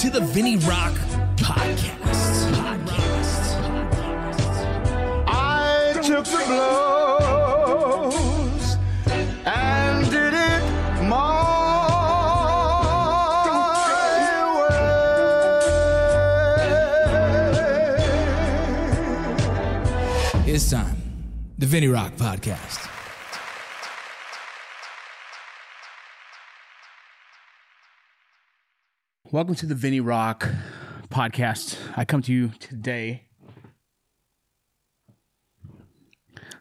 To the VinnyRoc Podcast. Podcast. I took the blows and did it my way. It's time. The VinnyRoc Podcast. Welcome to the VinnyRoc podcast. I come to you today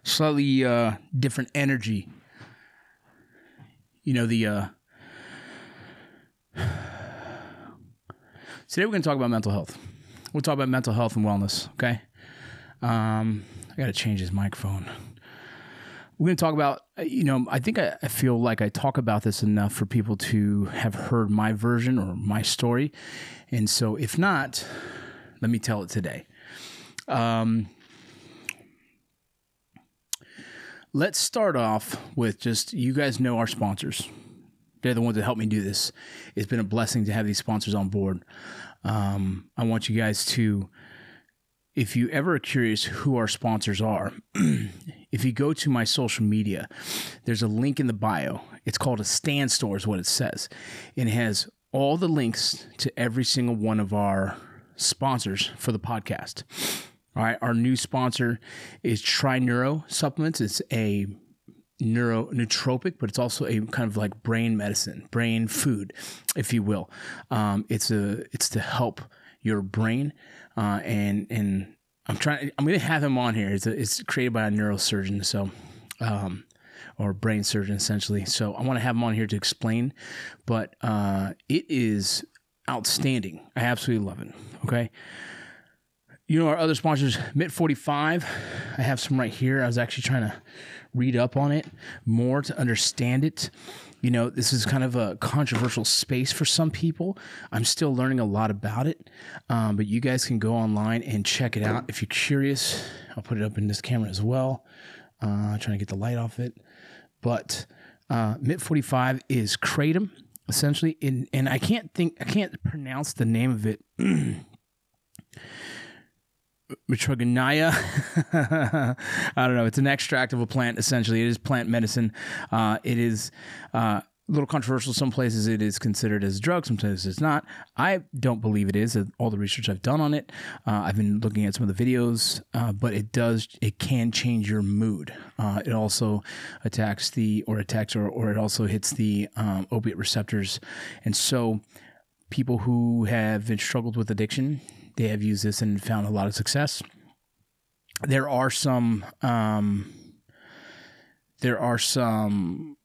slightly uh, different energy. You know the uh, today we're going to talk about mental health. We'll talk about mental health and wellness. Okay. Um, I got to change this microphone. We're going to talk about, uh, you know, I think I, I, feel like I talk about this enough for people to have heard my version or my story. And so if not, let me tell it today. Um, let's start off with just, you guys know our sponsors. They're the ones that help me do this. It's been a blessing to have these sponsors on board. Um, I want you guys to if you ever are curious who our sponsors are, if you go to my social media, there's a link in the bio. It's called a Stan Store, is what it says. And it has all the links to every single one of our sponsors for the podcast. All right. Our new sponsor is Trineuro Supplements. It's a neuro nootropic, but it's also a kind of like brain medicine, brain food, if you will. Um, it's a it's to help your brain uh, and and I'm trying. I'm going to have him on here. It's a, it's created by a neurosurgeon, so um, or brain surgeon essentially. So I want to have him on here to explain. But uh, it is outstanding. I absolutely love it. Okay. You know our other sponsors, MIT 45. I have some right here. I was actually trying to read up on it more to understand it you know, this is kind of a controversial space for some people. I'm still learning a lot about it, um, but you guys can go online and check it out if you're curious. I'll put it up in this camera as well. Uh, trying to get the light off it, but uh, MIT 45 is kratom essentially, in, and I can't think, I can't pronounce the name of it. Mitrogonaya. I don't know. It's an extract of a plant, essentially. It is plant medicine. Uh, it is uh, a little controversial. Some places it is considered as a drug, some places it's not. I don't believe it is. All the research I've done on it, uh, I've been looking at some of the videos, uh, but it does, it can change your mood. Uh, it also attacks the, or attacks, or, or it also hits the um, opiate receptors. And so, people who have struggled with addiction they have used this and found a lot of success. There are some um, there are some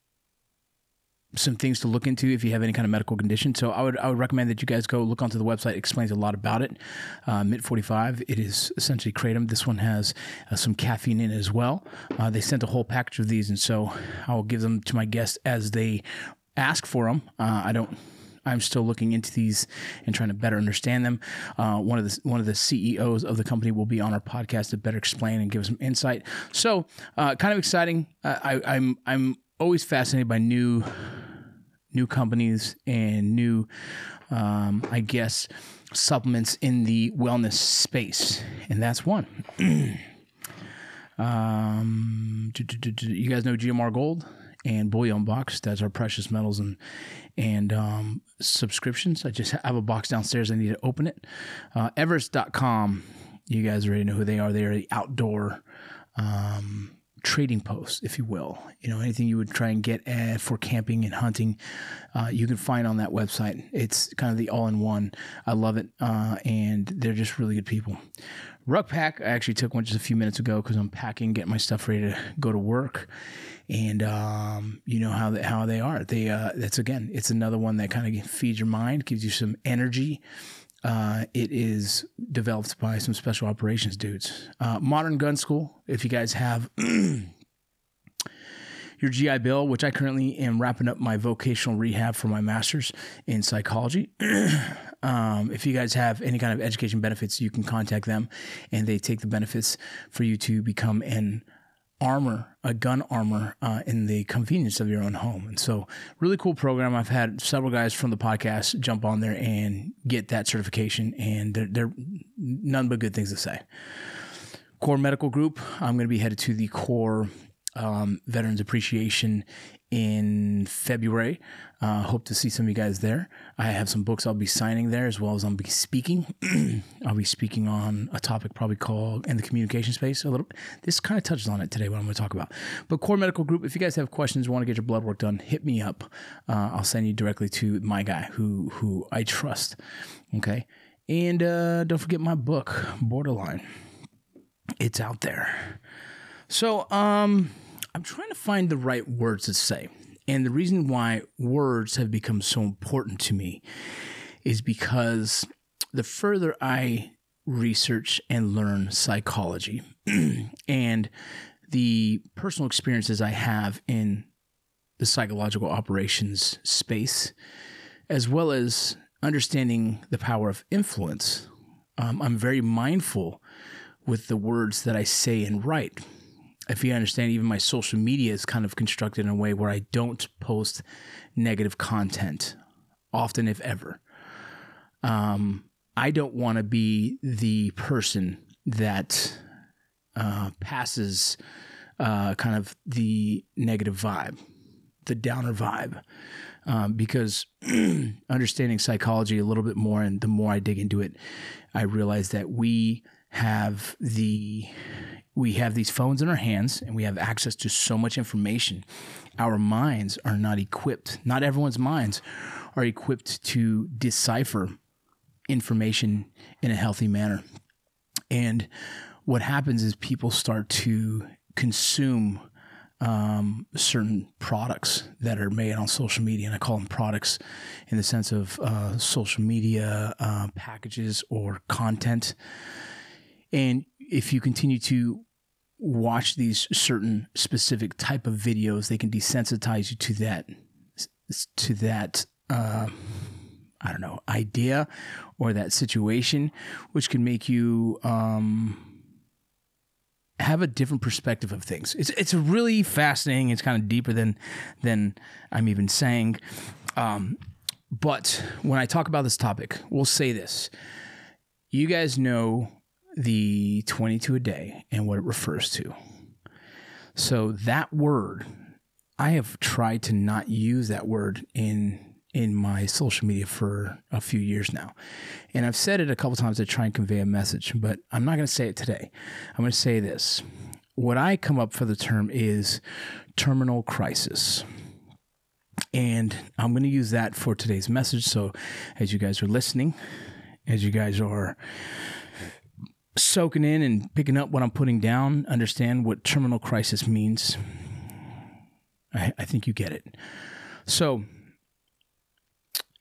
some things to look into if you have any kind of medical condition. So I would I would recommend that you guys go look onto the website. It explains a lot about it. Uh, MIT 45. It is essentially kratom. This one has uh, some caffeine in it as well. Uh, they sent a whole package of these, and so I will give them to my guests as they ask for them. Uh, I don't I'm still looking into these and trying to better understand them. Uh, one of the one of the CEOs of the company will be on our podcast to better explain and give some insight. So, uh, kind of exciting. Uh, I, I'm I'm always fascinated by new new companies and new, um, I guess, supplements in the wellness space, and that's one. um, you guys know GMR Gold? and bullion box. That's our precious metals and and um, subscriptions. I just have a box downstairs. I need to open it. Uh, Everest.com. You guys already know who they are. They are the outdoor um, trading posts, if you will. You know, anything you would try and get at for camping and hunting, uh, you can find on that website. It's kind of the all in one. I love it. Uh, and they're just really good people. Ruck Pack, I actually took one just a few minutes ago because I'm packing, getting my stuff ready to go to work and um, you know how they, how they are. They uh, that's again, it's another one that kind of feeds your mind, gives you some energy. Uh, it is developed by some special operations dudes. Uh, Modern Gun School. If you guys have your GI Bill, which I currently am wrapping up my vocational rehab for my master's in psychology. um, if you guys have any kind of education benefits, you can contact them, and they take the benefits for you to become an armor, a gun armor, uh, in the convenience of your own home. And so, really cool program. I've had several guys from the podcast jump on there and get that certification, and they're, they're none but good things to say. Core Medical Group. I'm going to be headed to the Core um, Veterans Appreciation in February. Uh, hope to see some of you guys there. I have some books I'll be signing there as well as I'll be speaking. I'll be speaking on a topic probably called in the communication space a little. This kind of touches on it today. What I'm going to talk about. But Core Medical Group. If you guys have questions, want to get your blood work done, hit me up. Uh, I'll send you directly to my guy who who I trust. Okay, and uh, don't forget my book, Borderline. It's out there. So, um, I'm trying to find the right words to say. And the reason why words have become so important to me is because the further I research and learn psychology and the personal experiences I have in the psychological operations space, as well as understanding the power of influence, um, I'm very mindful with the words that I say and write if you understand, even my social media is kind of constructed in a way where I don't post negative content often, if ever. Um, I don't want to be the person that uh, passes uh, kind of the negative vibe, the downer vibe. Um, because understanding psychology a little bit more, and the more I dig into it, I realize that we have the we have these phones in our hands and we have access to so much information. Our minds are not equipped, not everyone's minds are equipped to decipher information in a healthy manner. And what happens is people start to consume um, certain products that are made on social media. And I call them products in the sense of uh, social media uh, packages or content. And if you continue to watch these certain specific type of videos, they can desensitize you to that to that uh, I don't know idea or that situation, which can make you um, have a different perspective of things. It's it's really fascinating. It's kind of deeper than than I'm even saying. Um, but when I talk about this topic, we'll say this: you guys know the 22 a day and what it refers to. So that word, I have tried to not use that word in in my social media for a few years now. And I've said it a couple times to try and convey a message, but I'm not going to say it today. I'm going to say this. What I come up for the term is terminal crisis. And I'm going to use that for today's message. So as you guys are listening, as you guys are soaking in and picking up what I'm putting down, understand what terminal crisis means, I, I think you get it. So,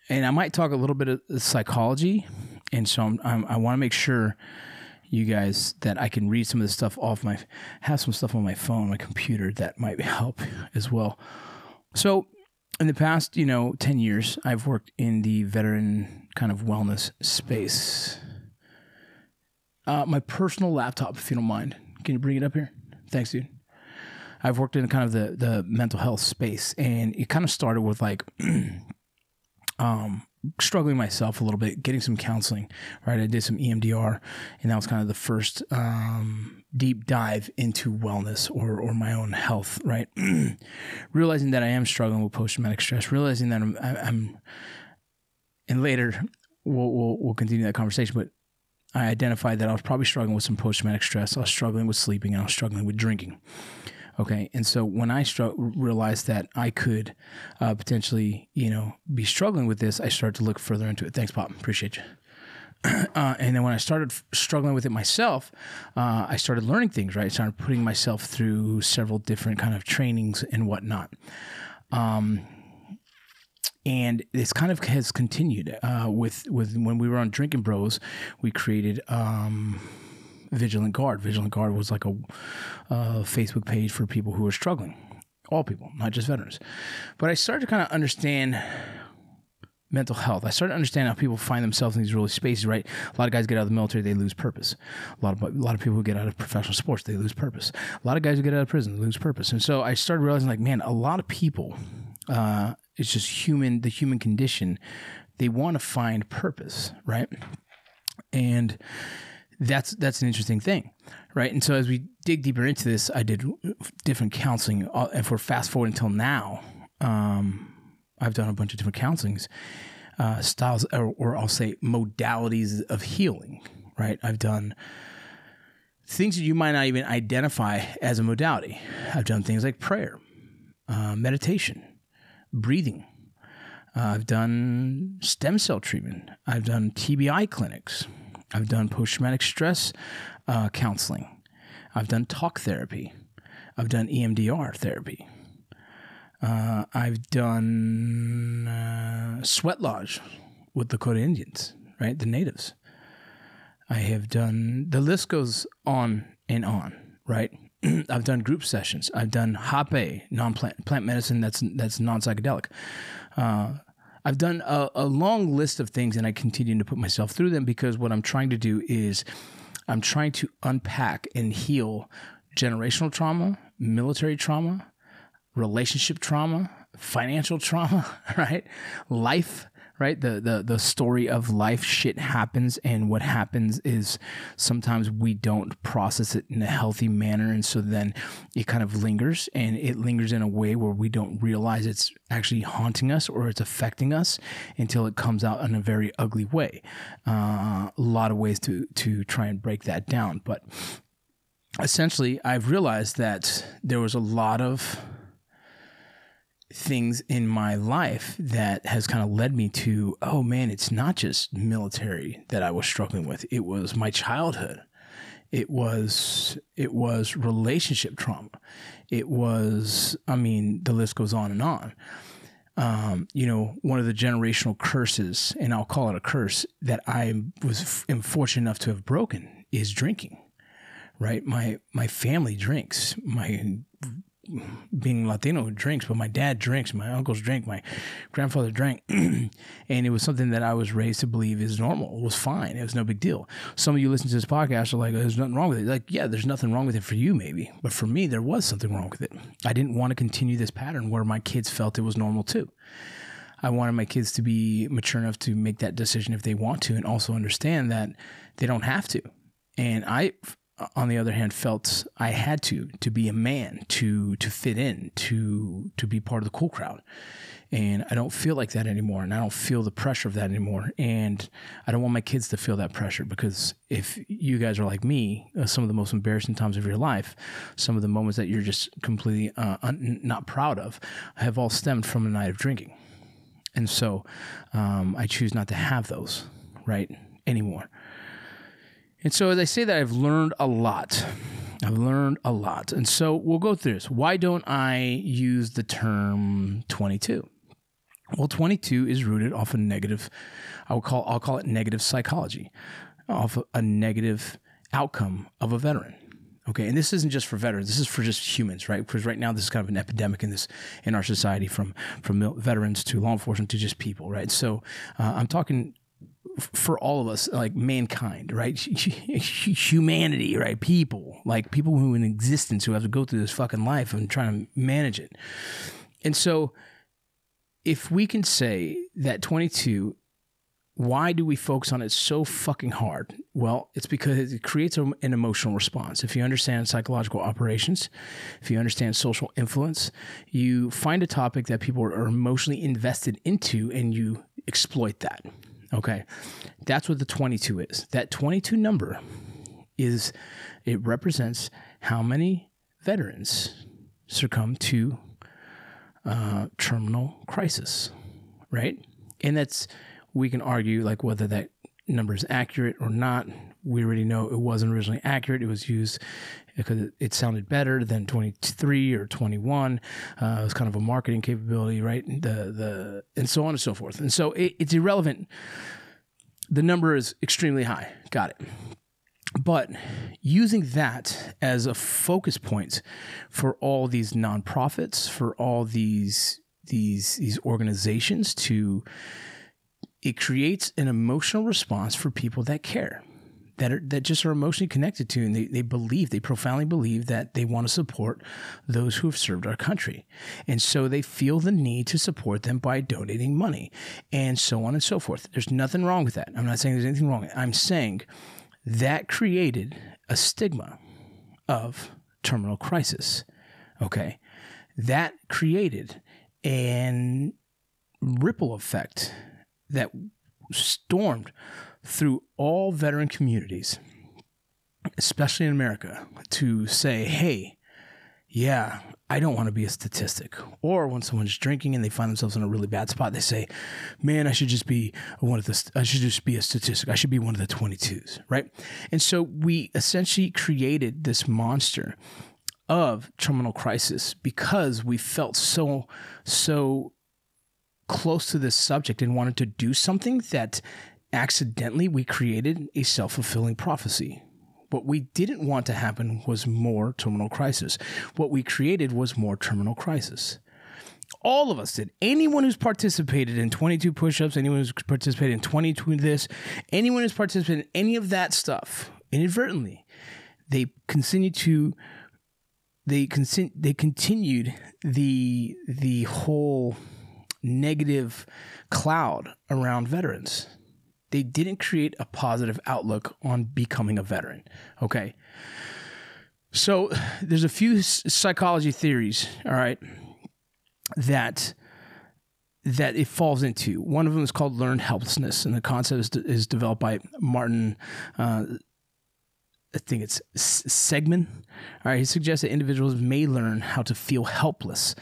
and I might talk a little bit of psychology, and so I'm, I'm, i want to make sure you guys that I can read some of the stuff off my have some stuff on my phone, my computer that might help as well. So, in the past, you know, ten years, I've worked in the veteran kind of wellness space uh, my personal laptop, if you don't mind. Can you bring it up here? Thanks, dude. I've worked in kind of the the mental health space, and it kind of started with like, um, struggling myself a little bit, getting some counseling. Right, I did some EMDR, and that was kind of the first um, deep dive into wellness or or my own health. Right, realizing that I am struggling with post traumatic stress, realizing that I'm, I'm, and later we'll, we'll we'll continue that conversation, but I identified that I was probably struggling with some post traumatic stress. I was struggling with sleeping and I was struggling with drinking. Okay. And so when I stru- realized that I could uh, potentially, you know, be struggling with this, I started to look further into it. Thanks, Pop. Appreciate you. Uh, and then when I started f- struggling with it myself, uh, I started learning things, right? I started putting myself through several different kind of trainings and whatnot. Um, and this kind of has continued uh, with with when we were on Drinking Bros, we created um, Vigilant Guard. Vigilant Guard was like a, Facebook page for people who are struggling, all people, not just veterans. But I started to kind of understand mental health. I started to understand how people find themselves in these really spaces. Right, a lot of guys get out of the military, they lose purpose. A lot of a lot of people who get out of professional sports, they lose purpose. A lot of guys who get out of prison lose purpose. And so I started realizing, like, man, a lot of people, uh, it's just human, the human condition. They want to find purpose, right? And that's that's an interesting thing, right? And so as we dig deeper into this, I did different counseling. Uh, if we're fast forward until now, um, I've done a bunch of different counselings uh, styles, or, or I'll say modalities of healing, right? I've done things that you might not even identify as a modality. I've done things like prayer, uh, meditation, breathing. Uh, I've done stem cell treatment. I've done TBI clinics. I've done post traumatic stress uh, counseling. I've done talk therapy. I've done EMDR therapy. Uh, I've done uh, sweat lodge with the Dakota Indians, right? The natives. I have done, the list goes on and on, right? I've done group sessions. I've done hape, non-plant plant medicine that's that's non-psychedelic. Uh, I've done a, a, long list of things, and I continue to put myself through them because what I'm trying to do is I'm trying to unpack and heal generational trauma, military trauma, relationship trauma, financial trauma, right? Life right? The the the story of life shit happens and what happens is sometimes we don't process it in a healthy manner and so then it kind of lingers and it lingers in a way where we don't realize it's actually haunting us or it's affecting us until it comes out in a very ugly way. Uh, a lot of ways to to try and break that down, but essentially I've realized that there was a lot of things in my life that has kind of led me to, oh man, it's not just military that I was struggling with. It was my childhood. It was it was relationship trauma. It was I mean, the list goes on and on. Um, you know, one of the generational curses, and I'll call it a curse, that I was am fortunate enough to have broken is drinking. Right, my my family drinks. My being Latino drinks, but my dad drinks, my uncles drink, my grandfather drank, and it was something that I was raised to believe is normal. It was fine. It was no big deal. Some of you listen to this podcast are like, "There's nothing wrong with it." Like, yeah, there's nothing wrong with it for you, maybe, but for me, there was something wrong with it. I didn't want to continue this pattern where my kids felt it was normal too. I wanted my kids to be mature enough to make that decision if they want to, and also understand that they don't have to. And I on the other hand, felt I had to to be a man to to fit in to to be part of the cool crowd, and I don't feel like that anymore, and I don't feel the pressure of that anymore, and I don't want my kids to feel that pressure because if you guys are like me, uh, some of the most embarrassing times of your life, some of the moments that you're just completely uh, un- not proud of, have all stemmed from a night of drinking, and so um, I choose not to have those right anymore. And so, as I say that, I've learned a lot. I've learned a lot. And so, we'll go through this. Why don't I use the term 22? Well, 22 is rooted off a negative, I'll call, I'll call it negative psychology, off a negative outcome of a veteran. Okay, and this isn't just for veterans. This is for just humans, right? Because right now this is kind of an epidemic in this in our society, from from veterans to law enforcement to just people, right? So uh, I'm talking for all of us, like mankind, right? Humanity, right? People, like people who in existence who have to go through this fucking life and try to manage it. And so, if we can say that 22, why do we focus on it so fucking hard? Well, it's because it creates an emotional response. If you understand psychological operations, if you understand social influence, you find a topic that people are emotionally invested into and you exploit that. Okay. That's what the 22 is. That 22 number is, it represents how many veterans succumb to uh, terminal crisis, right? And that's, we can argue like whether that number is accurate or not. We already know it wasn't originally accurate. It was used because it sounded better than 23 or 21. Uh, it was kind of a marketing capability, right? The the and so on and so forth. And so it, it's irrelevant. The number is extremely high. Got it. But using that as a focus point for all these nonprofits, for all these these these organizations to it creates an emotional response for people that care that are that just are emotionally connected to and they, they believe they profoundly believe that they want to support those who have served our country. And so they feel the need to support them by donating money and so on and so forth. There's nothing wrong with that. I'm not saying there's anything wrong. I'm saying that created a stigma of terminal crisis okay? That created an ripple effect that stormed through all veteran communities, especially in America, to say, hey, yeah, I don't want to be a statistic. Or when someone's drinking and they find themselves in a really bad spot, they say, man, I should just be one of the, I should just be a statistic. I should be one of the 22s, right? And so we essentially created this monster of terminal crisis because we felt so, so close to this subject and wanted to do something that accidentally we created a self fulfilling prophecy. What we didn't want to happen was more terminal crisis. What we created was more terminal crisis. All of us did. Anyone who's participated in 22 push ups, anyone who's participated in 22 this, anyone who's participated in any of that stuff inadvertently, they continue to they con- they continued the the whole negative cloud around veterans they didn't create a positive outlook on becoming a veteran. Okay. So there's a few psychology theories, all right, that that it falls into. One of them is called learned helplessness, and the concept is, de- is developed by Martin. Uh, I think it's Segman. All right, he suggests that individuals may learn how to feel helpless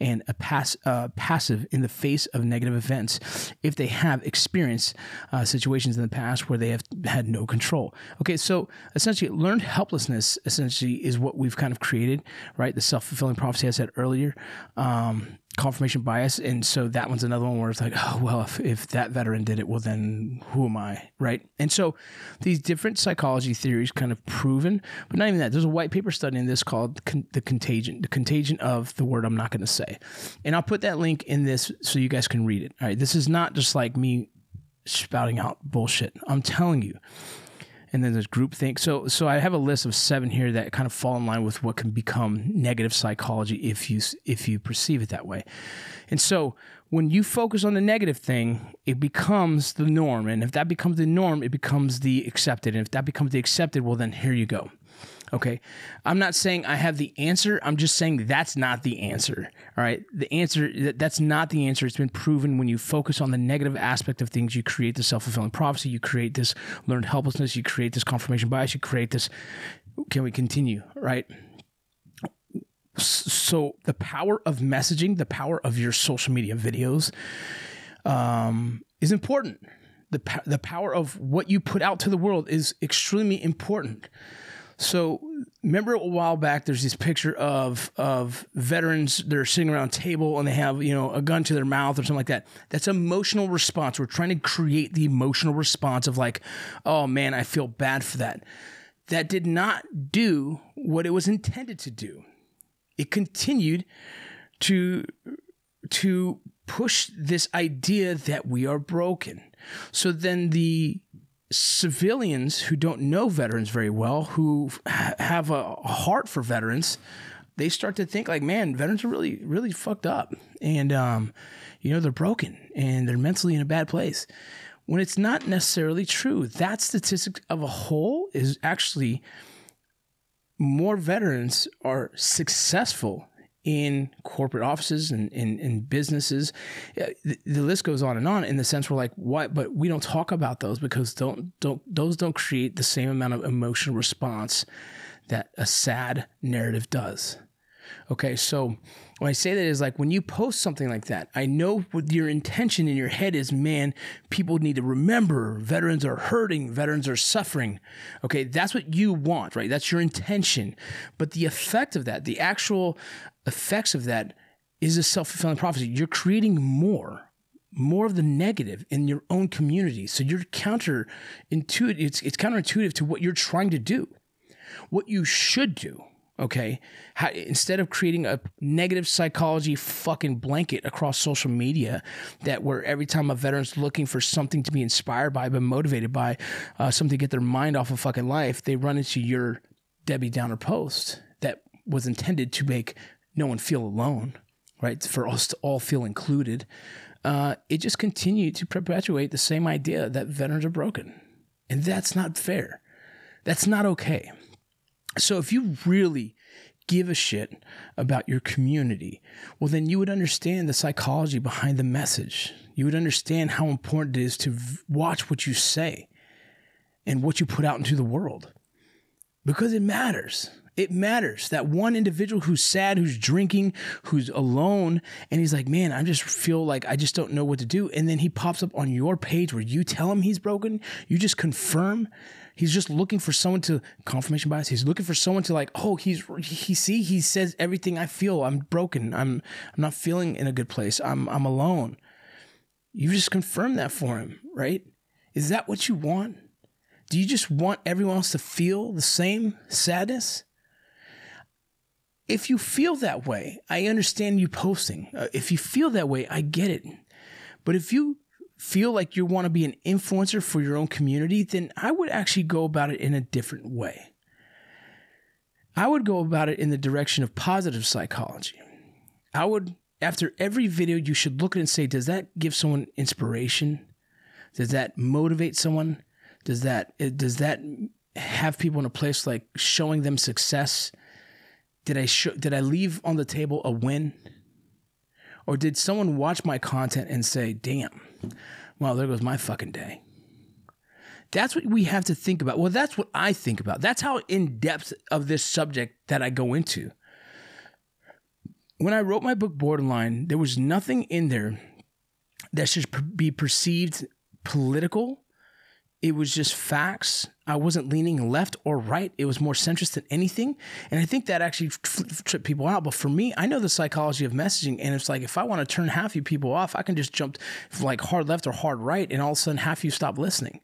and a pass, uh, passive in the face of negative events if they have experienced uh, situations in the past where they have had no control. Okay, so essentially, learned helplessness essentially is what we've kind of created, right? The self fulfilling prophecy I said earlier. Um, confirmation bias. And so that one's another one where it's like, oh, well, if, if that veteran did it, well, then who am I? Right. And so these different psychology theories kind of proven, but not even that. There's a white paper studying this called con- the contagion, the contagion of the word I'm not going to say. And I'll put that link in this so you guys can read it. All right. This is not just like me spouting out bullshit. I'm telling you and then there's groupthink. So so I have a list of seven here that kind of fall in line with what can become negative psychology if you if you perceive it that way. And so when you focus on the negative thing, it becomes the norm, and if that becomes the norm, it becomes the accepted, and if that becomes the accepted, well then here you go. Okay. I'm not saying I have the answer. I'm just saying that's not the answer. All right. The answer, that's not the answer. It's been proven when you focus on the negative aspect of things, you create this self fulfilling prophecy, you create this learned helplessness, you create this confirmation bias, you create this. Can we continue? Right. So the power of messaging, the power of your social media videos um, is important. The, the power of what you put out to the world is extremely important. So remember a while back, there's this picture of of veterans that are sitting around a table and they have you know a gun to their mouth or something like that. That's emotional response. We're trying to create the emotional response of like, oh man, I feel bad for that. That did not do what it was intended to do. It continued to to push this idea that we are broken. So then the civilians who don't know veterans very well, who have a heart for veterans, they start to think like, man, veterans are really, really fucked up, and um, you know they're broken and they're mentally in a bad place. When it's not necessarily true, that statistic of a whole is actually more veterans are successful in corporate offices and in, in businesses. The, the, list goes on and on in the sense we're like, what? But we don't talk about those because don't don't those don't create the same amount of emotional response that a sad narrative does. Okay, so when I say that is like when you post something like that, I know what your intention in your head is, man, people need to remember veterans are hurting, veterans are suffering. Okay, that's what you want, right? That's your intention. But the effect of that, the actual effects of that is a self-fulfilling prophecy. You're creating more more of the negative in your own community. So you're counterintuitive. It's, it's counterintuitive to what you're trying to do. What you should do Okay. How, instead of creating a negative psychology fucking blanket across social media that where every time a veteran's looking for something to be inspired by, but motivated by, uh, something to get their mind off of fucking life, they run into your Debbie Downer post that was intended to make no one feel alone, right? For us to all feel included. Uh, it just continued to perpetuate the same idea that veterans are broken. And that's not fair. That's not okay. So if you really give a shit about your community, well, then you would understand the psychology behind the message. You would understand how important it is to v- watch what you say and what you put out into the world because it matters. It matters. That one individual who's sad, who's drinking, who's alone, and he's like, man, I just feel like I just don't know what to do. And then he pops up on your page where you tell him he's broken. You just confirm. He's just looking for someone to confirmation bias. He's looking for someone to like, oh, he's he see he says everything I feel. I'm broken. I'm I'm not feeling in a good place. I'm I'm alone. You just confirm that for him, right? Is that what you want? Do you just want everyone else to feel the same sadness? If you feel that way, I understand you posting. Uh, if you feel that way, I get it. But if you feel like you want to be an influencer for your own community, then I would actually go about it in a different way. I would go about it in the direction of positive psychology. I would, after every video, you should look at it and say, does that give someone inspiration? Does that motivate someone? Does that does that have people in a place like showing them success? Did I show, did I leave on the table a win? Or did someone watch my content and say, "Damn, well, there goes my fucking day." That's what we have to think about. Well, that's what I think about. That's how in depth of this subject that I go into. When I wrote my book Borderline, there was nothing in there that should be perceived political it was just facts. I wasn't leaning left or right. It was more centrist than anything. And I think that actually tripped people out. But for me, I know the psychology of messaging. And it's like, if I want to turn half you people off, I can just jump like hard left or hard right. And all of a sudden, half of you stop listening.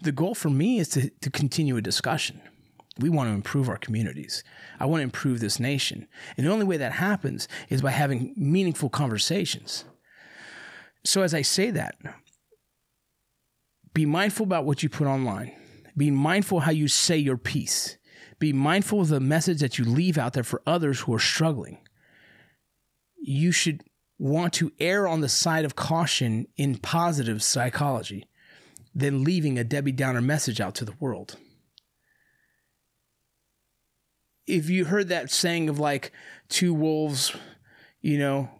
The goal for me is to, to continue a discussion. We want to improve our communities. I want to improve this nation. And the only way that happens is by having meaningful conversations. So as I say that, be mindful about what you put online. Be mindful how you say your piece. Be mindful of the message that you leave out there for others who are struggling. You should want to err on the side of caution in positive psychology than leaving a Debbie Downer message out to the world. If you heard that saying of like two wolves, you know,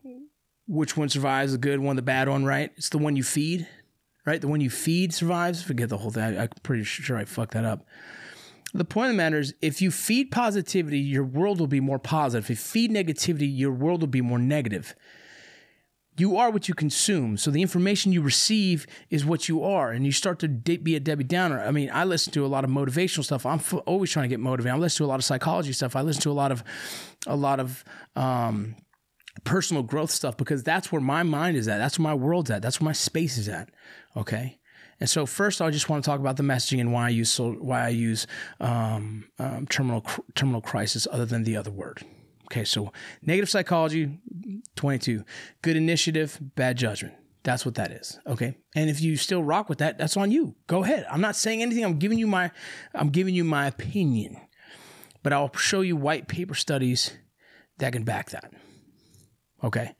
which one survives the good one, the bad one, right? It's the one you feed right? The one you feed survives. Forget the whole thing. I, am pretty sure I fucked that up. The point of the matter is, if you feed positivity, your world will be more positive. If you feed negativity, your world will be more negative. You are what you consume. So the information you receive is what you are. And you start to be a Debbie Downer. I mean, I listen to a lot of motivational stuff. I'm f- always trying to get motivated. I listen to a lot of psychology stuff. I listen to a lot of, a lot of, um, personal growth stuff because that's where my mind is at. That's where my world's at. That's where my space is at. Okay. And so first, I just want to talk about the messaging and why I use so, why I use um, um, terminal terminal crisis other than the other word. Okay, so negative psychology, twenty two, good initiative, bad judgment. That's what that is. Okay, and if you still rock with that, that's on you. Go ahead. I'm not saying anything. I'm giving you my I'm giving you my opinion, but I'll show you white paper studies that can back that. Okay,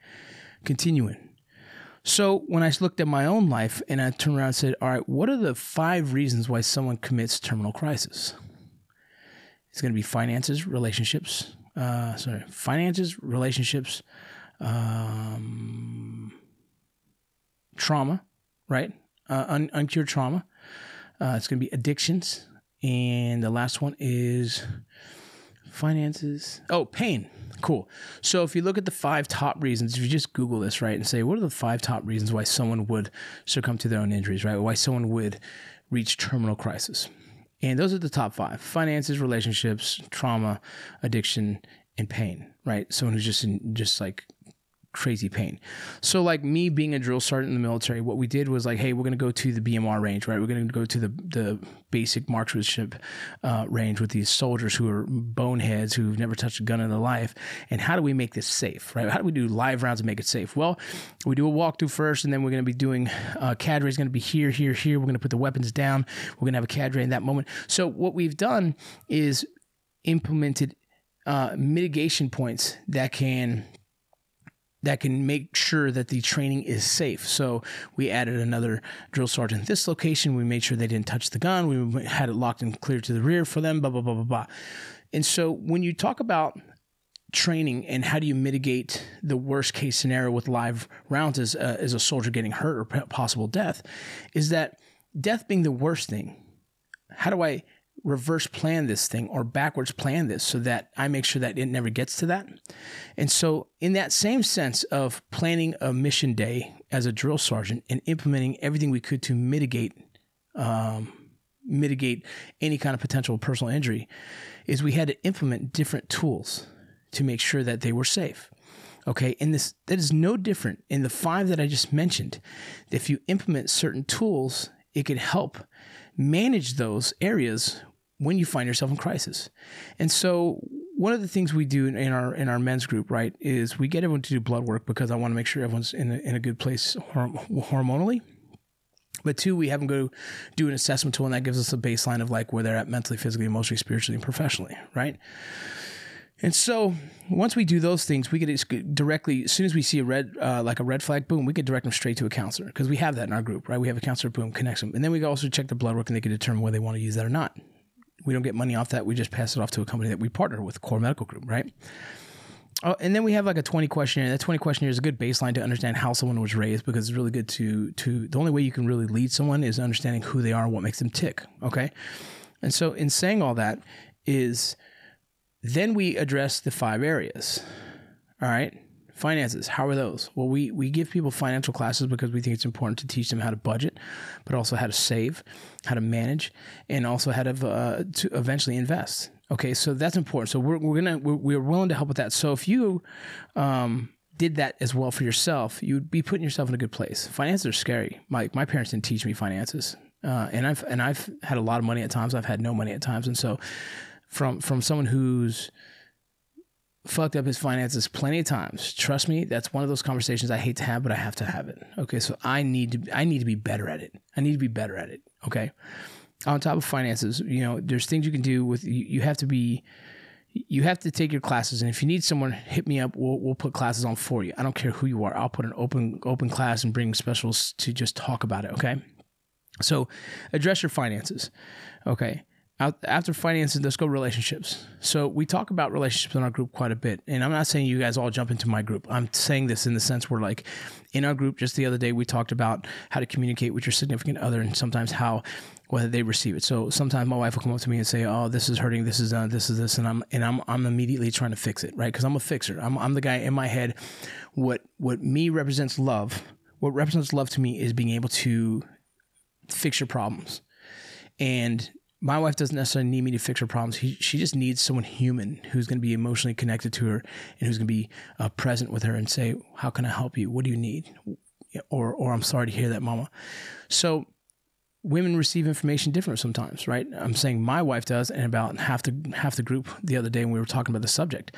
continuing. So when I looked at my own life and I turned around and said, all right, what are the five reasons why someone commits terminal crisis? It's going to be finances, relationships, uh, sorry, finances, relationships, um, trauma, right? Uh, un- uncured trauma. Uh, it's going to be addictions. And the last one is finances. Oh, pain. Cool. So if you look at the five top reasons, if you just Google this, right, and say, what are the five top reasons why someone would succumb to their own injuries, right? Why someone would reach terminal crisis. And those are the top five finances, relationships, trauma, addiction, and pain, right? Someone who's just in, just like crazy pain. So like me being a drill sergeant in the military, what we did was like, hey, we're gonna go to the BMR range, right? We're gonna go to the the basic marksmanship uh, range with these soldiers who are boneheads who've never touched a gun in their life. And how do we make this safe, right? How do we do live rounds and make it safe? Well, we do a walkthrough first, and then we're gonna be doing uh, cadre is gonna be here, here, here. We're gonna put the weapons down. We're gonna have a cadre in that moment. So what we've done is implemented uh, mitigation points that can that can make sure that the training is safe. So we added another drill sergeant at this location. We made sure they didn't touch the gun. We had it locked and clear to the rear for them, blah, blah, blah, blah, blah. And so when you talk about training and how do you mitigate the worst case scenario with live rounds as, uh, as a soldier getting hurt or possible death, is that death being the worst thing, how do I reverse plan this thing or backwards plan this so that I make sure that it never gets to that. And so, in that same sense of planning a mission day as a drill sergeant and implementing everything we could to mitigate um, mitigate any kind of potential personal injury, is we had to implement different tools to make sure that they were safe. Okay, and this that is no different in the five that I just mentioned. If you implement certain tools, it could help manage those areas when you find yourself in crisis. And so one of the things we do in our in our men's group, right, is we get everyone to do blood work because I want to make sure everyone's in a, in a good place hormonally. But two, we have them go do an assessment tool, and that gives us a baseline of like where they're at mentally, physically, emotionally, spiritually, and professionally, right? And so once we do those things, we get directly as soon as we see a red uh, like a red flag, boom, we can direct them straight to a counselor because we have that in our group, right? We have a counselor, boom, connects them, and then we also check the blood work and they can determine whether they want to use that or not. We don't get money off that. We just pass it off to a company that we partner with, Core Medical Group, right? Oh, and then we have like a 20 questionnaire. That 20 questionnaire is a good baseline to understand how someone was raised because it's really good to to the only way you can really lead someone is understanding who they are and what makes them tick. Okay. And so in saying all that is then we address the five areas. All right. Finances, how are those? Well, we, we give people financial classes because we think it's important to teach them how to budget, but also how to save, how to manage, and also how to, uh, to eventually invest. Okay, so that's important. So we're, we're gonna we're, we're willing to help with that. So if you um, did that as well for yourself, you'd be putting yourself in a good place. Finances are scary. My my parents didn't teach me finances, uh, and I've and I've had a lot of money at times. I've had no money at times, and so from from someone who's fucked up his finances plenty of times. Trust me, that's one of those conversations I hate to have, but I have to have it. Okay, so I need to I need to be better at it. I need to be better at it. Okay. On top of finances, you know, there's things you can do with you, you have to be you have to take your classes and if you need someone hit me up we'll, we'll put classes on for you i don't care who you are i'll put an open open class and bring specials to just talk about it okay so address your finances okay after finances, let's go relationships. So we talk about relationships in our group quite a bit, and I'm not saying you guys all jump into my group. I'm saying this in the sense where, like, in our group just the other day, we talked about how to communicate with your significant other, and sometimes how whether they receive it. So sometimes my wife will come up to me and say, "Oh, this is hurting. This is uh, this is this," and I'm and I'm I'm immediately trying to fix it, right? Because I'm a fixer. I'm I'm the guy in my head. What what me represents love. What represents love to me is being able to fix your problems and my wife doesn't necessarily need me to fix her problems. He, she just needs someone human who's going to be emotionally connected to her and who's going to be uh, present with her and say, "How can I help you? What do you need?" Or, "Or I'm sorry to hear that, Mama." So, women receive information different sometimes, right? I'm saying my wife does, and about half the half the group the other day when we were talking about the subject,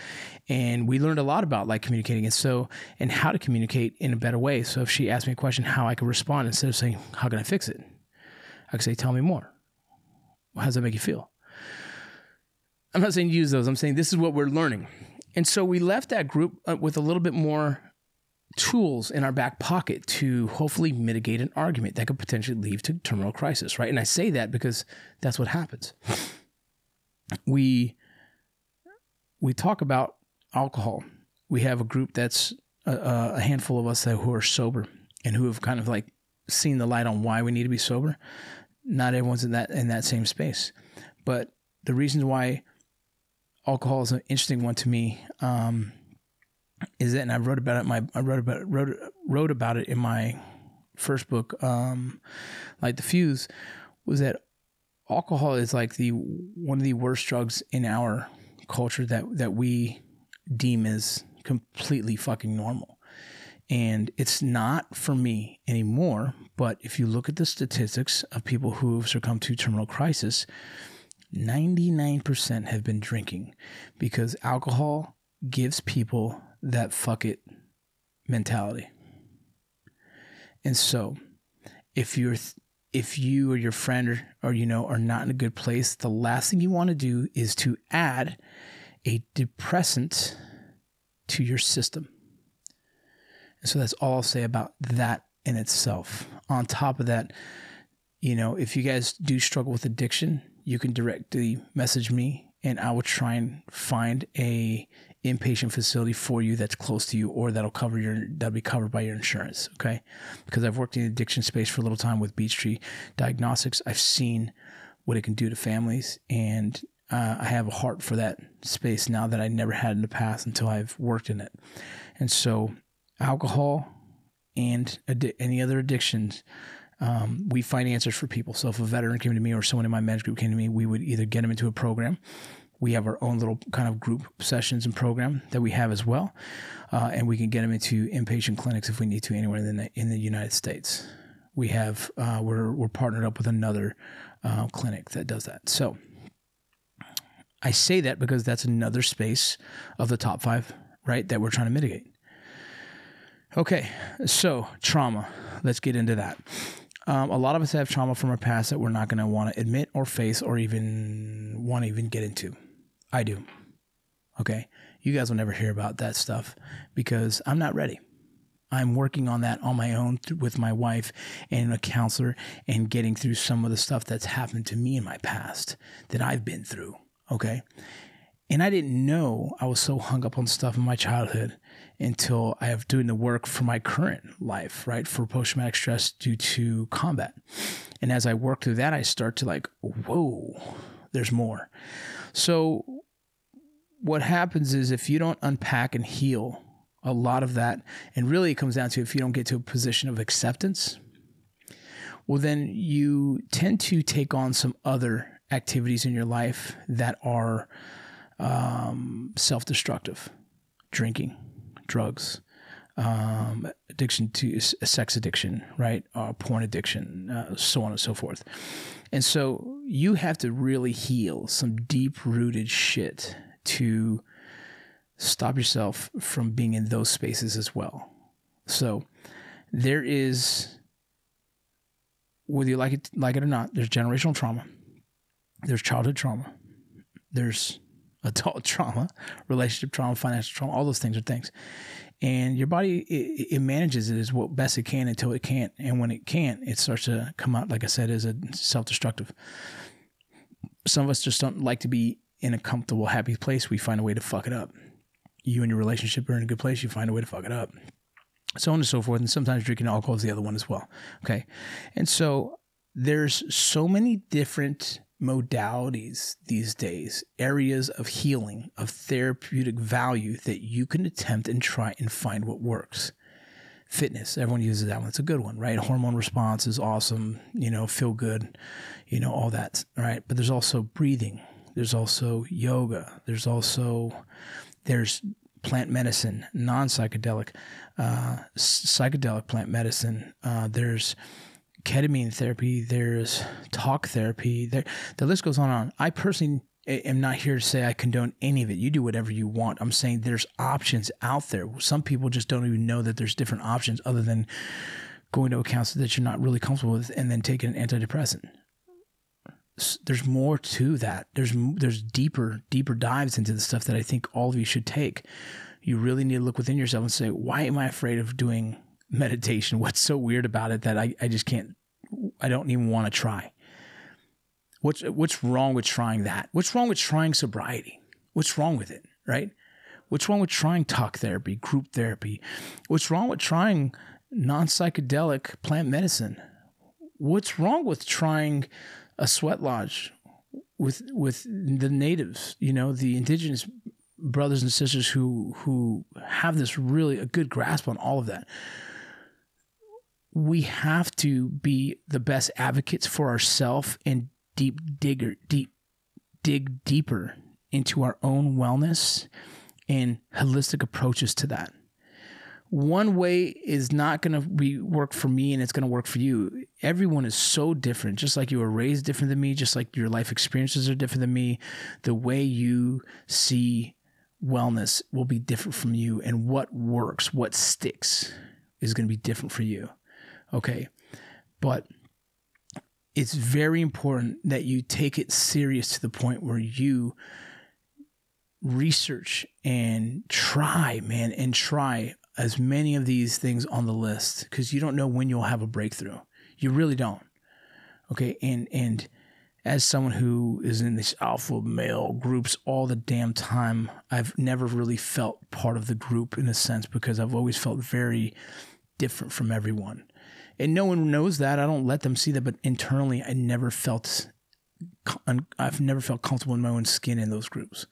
and we learned a lot about like communicating and so and how to communicate in a better way. So, if she asked me a question, how I could respond instead of saying, "How can I fix it?" I could say, "Tell me more." How does that make you feel? I'm not saying use those. I'm saying this is what we're learning. And so we left that group uh, with a little bit more tools in our back pocket to hopefully mitigate an argument that could potentially lead to terminal crisis, right? And I say that because that's what happens. We we talk about alcohol. We have a group that's a, a handful of us that who are sober and who have kind of like seen the light on why we need to be sober not everyone's in that in that same space. But the reasons why alcohol is an interesting one to me um, is that, and I wrote about it. My I wrote about wrote wrote about it in my first book, um, like the fuse, was that alcohol is like the one of the worst drugs in our culture that that we deem as completely fucking normal. And it's not for me anymore. But if you look at the statistics of people who have succumbed to terminal crisis, 99% have been drinking because alcohol gives people that fuck it mentality. And so, if you're if you or your friend or, or you know are not in a good place, the last thing you want to do is to add a depressant to your system. And so that's all I'll say about that in itself. On top of that, you know, if you guys do struggle with addiction, you can directly message me and I will try and find a inpatient facility for you that's close to you or that'll cover your that'll be covered by your insurance okay? Because i've worked in the addiction space for a little time with beech tree diagnostics. I've seen what it can do to families and uh, i have a heart for that space now that i never had in the past until i've worked in it. And so alcohol and any other addictions um, we find answers for people so if a veteran came to me or someone in my med group came to me we would either get them into a program we have our own little kind of group sessions and program that we have as well, uh, and we can get them into inpatient clinics if we need to anywhere in the in the United States. We have uh, we're we're partnered up with another uh, clinic that does that. So I say that because that's another space of the top five, right? That we're trying to mitigate. Okay, so trauma. Let's get into that. Um, a lot of us have trauma from our past that we're not going to want to admit or face or even want to even get into. I do. Okay. You guys will never hear about that stuff because I'm not ready. I'm working on that on my own th- with my wife and a counselor and getting through some of the stuff that's happened to me in my past that I've been through. Okay. And I didn't know I was so hung up on stuff in my childhood until I have doing the work for my current life, right? For post traumatic stress due to combat. And as I work through that, I start to like, whoa, there's more. So what happens is if you don't unpack and heal a lot of that, and really it comes down to if you don't get to a position of acceptance, well, then you tend to take on some other activities in your life that are um, self destructive drinking, drugs, um, addiction to sex addiction, right? Uh, porn addiction, uh, so on and so forth. And so you have to really heal some deep rooted shit to stop yourself from being in those spaces as well. So there is, whether you like it, like it or not, there's generational trauma, there's childhood trauma, there's adult trauma, relationship trauma, financial trauma, all those things are things. And your body, it, it, manages it as what best it can until it can't. And when it can't, it starts to come out, like I said, as a self destructive. Some of us just don't like to be in a comfortable, happy place, we find a way to fuck it up. You and your relationship are in a good place, you find a way to fuck it up. So on and so forth. And sometimes drinking alcohol is the other one as well. Okay. And so there's so many different modalities these days, areas of healing, of therapeutic value that you can attempt and try and find what works. Fitness, everyone uses that one. It's a good one, right? Hormone response is awesome, you know, feel good, you know, all that, right? But there's also breathing, there's also yoga. There's also there's plant medicine, non psychedelic, uh, psychedelic plant medicine. Uh, there's ketamine therapy. There's talk therapy. There, the list goes on and on. I personally am not here to say I condone any of it. You do whatever you want. I'm saying there's options out there. Some people just don't even know that there's different options other than going to a counselor that you're not really comfortable with and then taking an antidepressant there's more to that. There's there's deeper deeper dives into the stuff that I think all of you should take. You really need to look within yourself and say, why am I afraid of doing meditation? What's so weird about it that I, I just can't I don't even want to try? What's what's wrong with trying that? What's wrong with trying sobriety? What's wrong with it, right? What's wrong with trying talk therapy, group therapy? What's wrong with trying non-psychedelic plant medicine? What's wrong with trying a sweat lodge with with the natives, you know, the indigenous brothers and sisters who who have this really a good grasp on all of that. We have to be the best advocates for ourselves and deep digger deep dig deeper into our own wellness and holistic approaches to that. one way is not going to be work for me and it's going to work for you. Everyone is so different. Just like you were raised different than me, just like your life experiences are different than me, the way you see wellness will be different from you and what works, what sticks is going to be different for you. Okay? But it's very important that you take it serious to the point where you research and try, man, and try as many of these things on the list because you don't know when you'll have a breakthrough. You really don't. Okay, and and as someone who is in these alpha male groups all the damn time, I've never really felt part of the group in a sense because I've always felt very different from everyone. And no one knows that. I don't let them see that, but internally I never felt I've never felt comfortable in my own skin in those groups.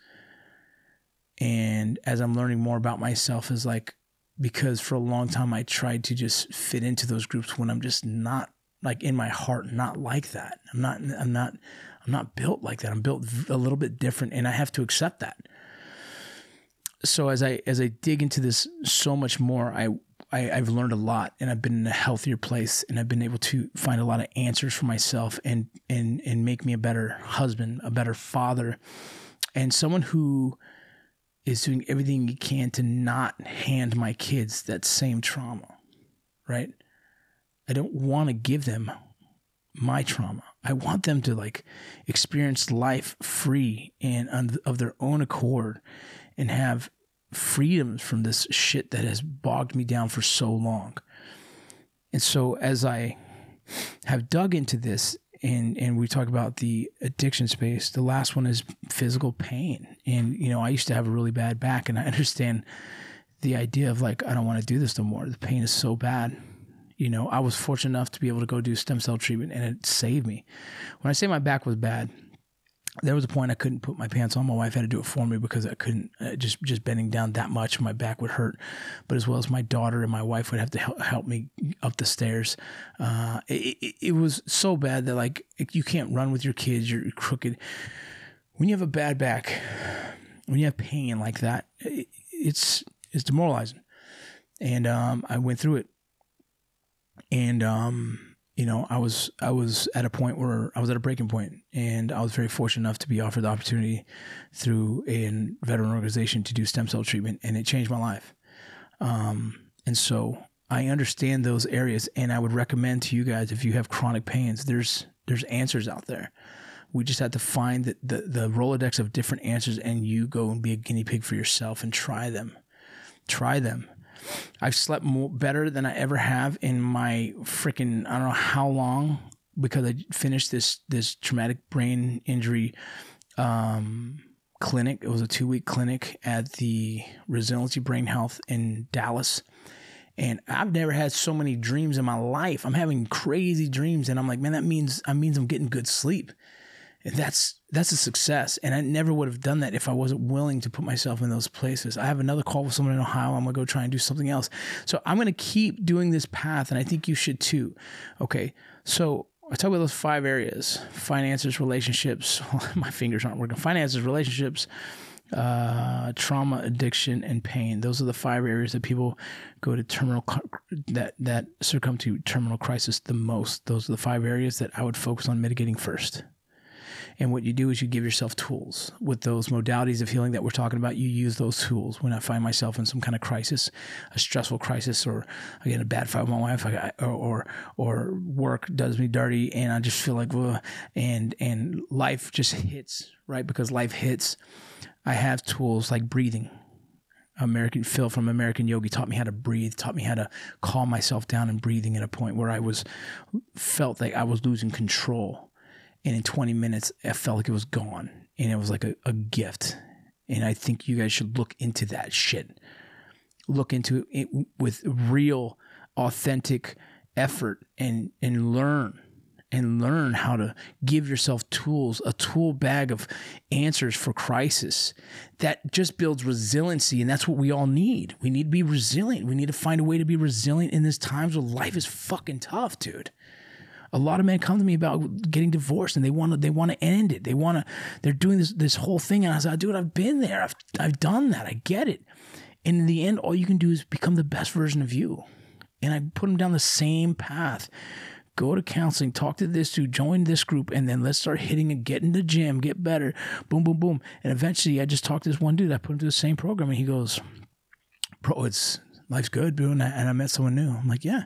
And as I'm learning more about myself is like because for a long time I tried to just fit into those groups when I'm just not like in my heart not like that. I'm not I'm not I'm not built like that. I'm built a little bit different and I have to accept that. So as I as I dig into this so much more, I, I have learned a lot and I've been in a healthier place and I've been able to find a lot of answers for myself and and and make me a better husband, a better father, and someone who is doing everything you can to not hand my kids that same trauma, right? I don't want to give them my trauma. I want them to like experience life free and of their own accord and have freedoms from this shit that has bogged me down for so long. And so as I have dug into this and and we talk about the addiction space. The last one is physical pain, and you know I used to have a really bad back, and I understand the idea of like I don't want to do this no more. The pain is so bad. You know, I was fortunate enough to be able to go do stem cell treatment, and it saved me. When I say my back was bad, there was a point I couldn't put my pants on. My wife had to do it for me because I couldn't uh, just just bending down that much. My back would hurt, but as well as my daughter and my wife would have to help, help me up the stairs. Uh, it, it, it, was so bad that like you can't run with your kids. You're crooked. When you have a bad back, when you have pain like that, it, it's it's demoralizing. And um, I went through it, and um, you know, I was I was at a point where I was at a breaking point, and I was very fortunate enough to be offered the opportunity through a veteran organization to do stem cell treatment, and it changed my life. Um, and so I understand those areas, and I would recommend to you guys if you have chronic pains, there's there's answers out there. We just have to find the, the, the Rolodex of different answers, and you go and be a guinea pig for yourself and try them. Try them I've slept more better than I ever have in my freaking I don't know how long because I finished this this traumatic brain injury um, clinic. It was a two week clinic at the Resiliency Brain Health in Dallas. And I've never had so many dreams in my life. I'm having crazy dreams, and I'm like, man, that means that means I'm getting good sleep. And that's that's a success. And I never would have done that if I wasn't willing to put myself in those places. I have another call with someone in Ohio. I'm gonna go try and do something else. So I'm gonna keep doing this path, and I think you should too. Okay. So I talk about those five areas: finances, relationships. my fingers aren't working. Finances, relationships, uh, trauma, addiction, and pain. Those are the five areas that people go to terminal that that succumb to terminal crisis the most. Those are the five areas that I would focus on mitigating first. And what you do is you give yourself tools with those modalities of healing that we're talking about. You use those tools. When I find myself in some kind of crisis, a stressful crisis, or again a bad fight with my wife, or or, or work does me dirty, and I just feel like, and and life just hits right because life hits. I have tools like breathing. American Phil from American Yogi taught me how to breathe, taught me how to calm myself down and breathing at a point where I was felt like I was losing control and in 20 minutes i felt like it was gone and it was like a, a gift and i think you guys should look into that shit look into it with real authentic effort and and learn and learn how to give yourself tools, a tool bag of answers for crisis that just builds resiliency. And that's what we all need. We need to be resilient. We need to find a way to be resilient in these times where life is fucking tough, dude a lot of men come to me about getting divorced and they want to they want to end it. They want to they're doing this this whole thing and I said, dude, I've been there. I've I've done that. I get it. And in the end, all you can do is become the best version of you. And I put them down the same path. Go to counseling, talk to this dude, join this group, and then let's start hitting and get in the gym, get better. Boom, boom, boom. And eventually I just talked to this one dude. I put him through the same program and he goes, Bro, it's life's good, bro. And I, and I met someone new. I'm like, yeah,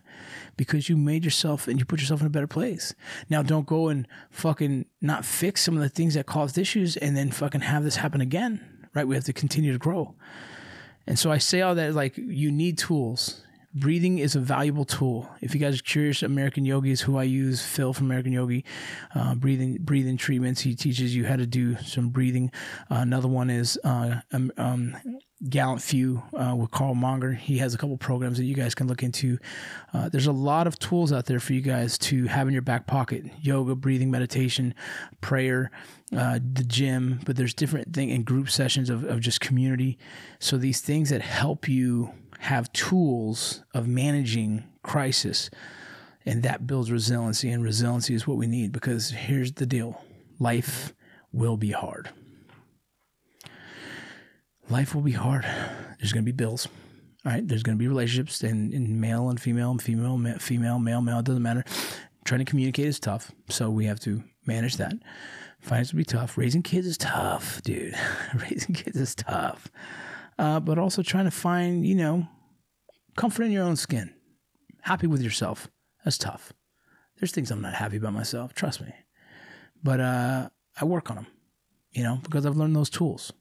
because you made yourself and you put yourself in a better place. Now, don't go and fucking not fix some of the things that caused issues and then fucking have this happen again, right? We have to continue to grow. And so I say all that like you need tools. Breathing is a valuable tool. If you guys are curious, American Yogi is who I use. Phil from American Yogi, uh, breathing breathing treatments. He teaches you how to do some breathing. Uh, another one is uh, um, um, Gallant Few uh, with Karl Monger. He has a couple programs that you guys can look into. Uh, there's a lot of tools out there for you guys to have in your back pocket: yoga, breathing, meditation, prayer, uh, the gym. But there's different thing in group sessions of, of just community. So these things that help you have tools of managing crisis, and that builds resiliency. And resiliency is what we need because here's the deal: life will be hard life will be hard. There's going to be bills. All right. There's going to be relationships and, male and female and female, ma- female, male, male. It doesn't matter. Trying to communicate is tough. So we have to manage that. Finance will be tough. Raising kids is tough, dude. Raising kids is tough. Uh, but also trying to find, you know, comfort in your own skin. Happy with yourself. That's tough. There's things I'm not happy about myself. Trust me. But uh, I work on them, you know, because I've learned those tools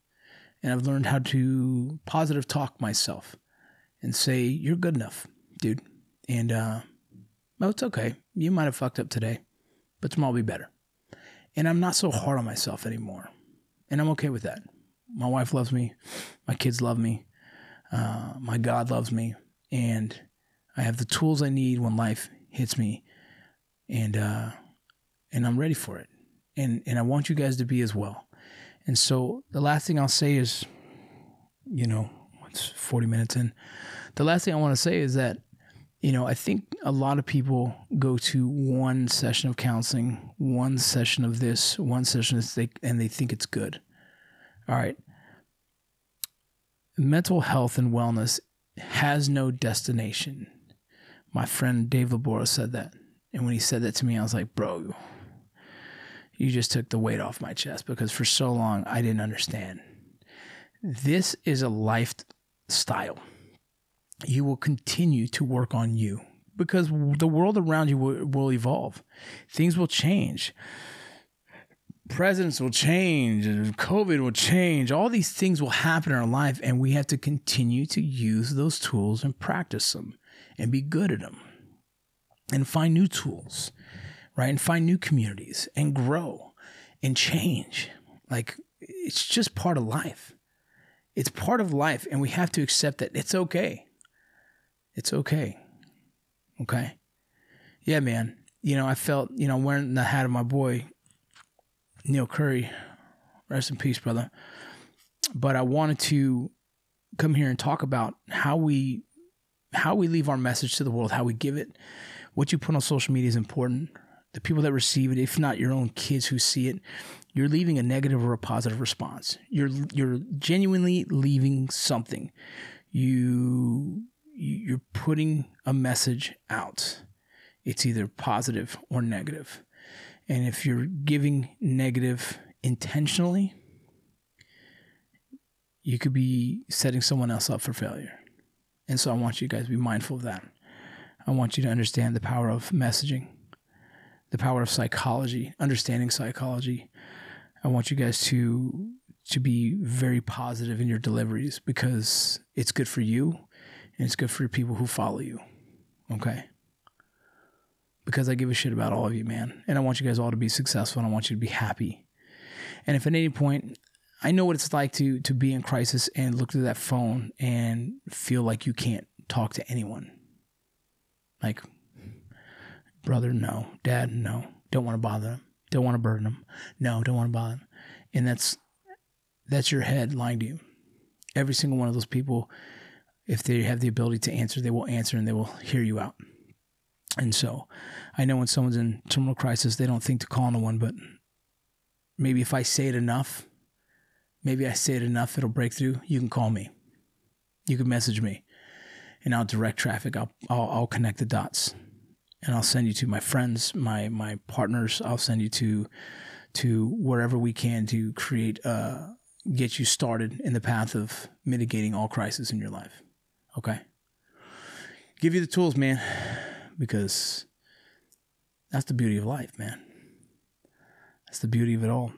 and I've learned how to positive talk myself and say, You're good enough, dude. And, uh, well, it's okay. You might have fucked up today, but tomorrow will be better. And I'm not so hard on myself anymore. And I'm okay with that. My wife loves me. My kids love me. Uh, my God loves me. And I have the tools I need when life hits me. And, uh, and I'm ready for it. And, and I want you guys to be as well. And so the last thing I'll say is, you know, it's 40 minutes in. The last thing I want to say is that, you know, I think a lot of people go to one session of counseling, one session of this, one session of this, and they think it's good. All right. Mental health and wellness has no destination. My friend Dave Labora said that. And when he said that to me, I was like, bro, you just took the weight off my chest because for so long I didn't understand. This is a lifestyle. You will continue to work on you because the world around you will, will evolve. Things will change. Presidents will change, COVID will change. All these things will happen in our life, and we have to continue to use those tools and practice them and be good at them and find new tools right? And find new communities and grow and change. Like it's just part of life. It's part of life, and we have to accept that it's okay. It's okay. Okay. Yeah, man. You know, I felt, you know, wearing the hat of my boy, Neil Curry. Rest in peace, brother. But I wanted to come here and talk about how we how we leave our message to the world, how we give it. What you put on social media is important, the people that receive it, if not your own kids who see it, you're leaving a negative or a positive response. You're you're genuinely leaving something. You you're putting a message out. It's either positive or negative. And if you're giving negative intentionally, you could be setting someone else up for failure. And so I want you guys to be mindful of that. I want you to understand the power of messaging the power of psychology, understanding psychology. I want you guys to to be very positive in your deliveries because it's good for you and it's good for people who follow you. Okay? Because I give a shit about all of you, man. And I want you guys all to be successful and I want you to be happy. And if at any point I know what it's like to to be in crisis and look through that phone and feel like you can't talk to anyone. Like brother, no. Dad, no. Don't want to bother them. Don't want to burden them. No, don't want to bother them. And that's that's your head lying to you. Every single one of those people, if they have the ability to answer, they will answer and they will hear you out. And so I know when someone's in terminal crisis, they don't think to call no one, but maybe if I say it enough, maybe I say it enough, it'll break through. You can call me. you can message me and I'll direct traffic. I'll, I'll, I'll connect the dots and I'll send you to my friends, my, my partners. I'll send you to, to wherever we can to create, uh, get you started in the path of mitigating all crisis in your life. Okay. Give you the tools, man, because that's the beauty of life, man. That's the beauty of it all.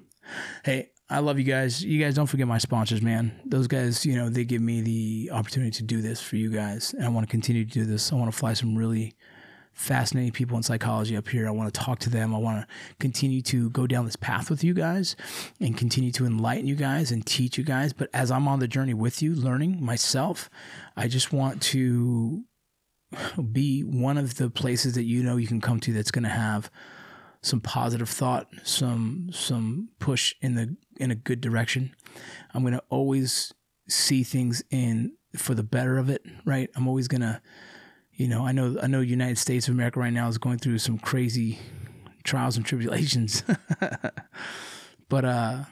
Hey, I love you guys. You guys don't forget my sponsors, man. Those guys, you know, they give me the opportunity to do this for you guys. And I want to continue to do this. I want to fly some really fascinating people in psychology up here. I want to talk to them. I want to continue to go down this path with you guys and continue to enlighten you guys and teach you guys. But as I'm on the journey with you, learning myself, I just want to be one of the places that you know you can come to that's going to have some positive thought, some some push in the in a good direction. I'm gonna always see things in for the better of it, right? I'm always gonna, you know, I know I know United States of America right now is going through some crazy trials and tribulations, but uh,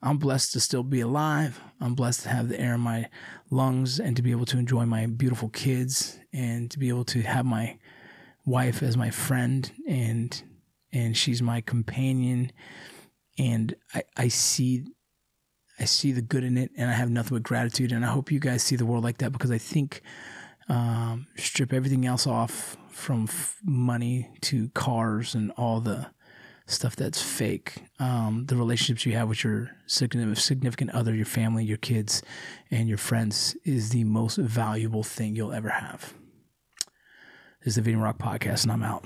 I'm blessed to still be alive. I'm blessed to have the air in my lungs and to be able to enjoy my beautiful kids and to be able to have my wife as my friend and and she's my companion. And I, I see I see the good in it and I have nothing but gratitude. And I hope you guys see the world like that because I think um, strip everything else off from f- money to cars and all the stuff that's fake. Um, the relationships you have with your significant, other your family your kids and your friends is the most valuable thing you'll ever have. This is the VinnyRoc Podcast and I'm out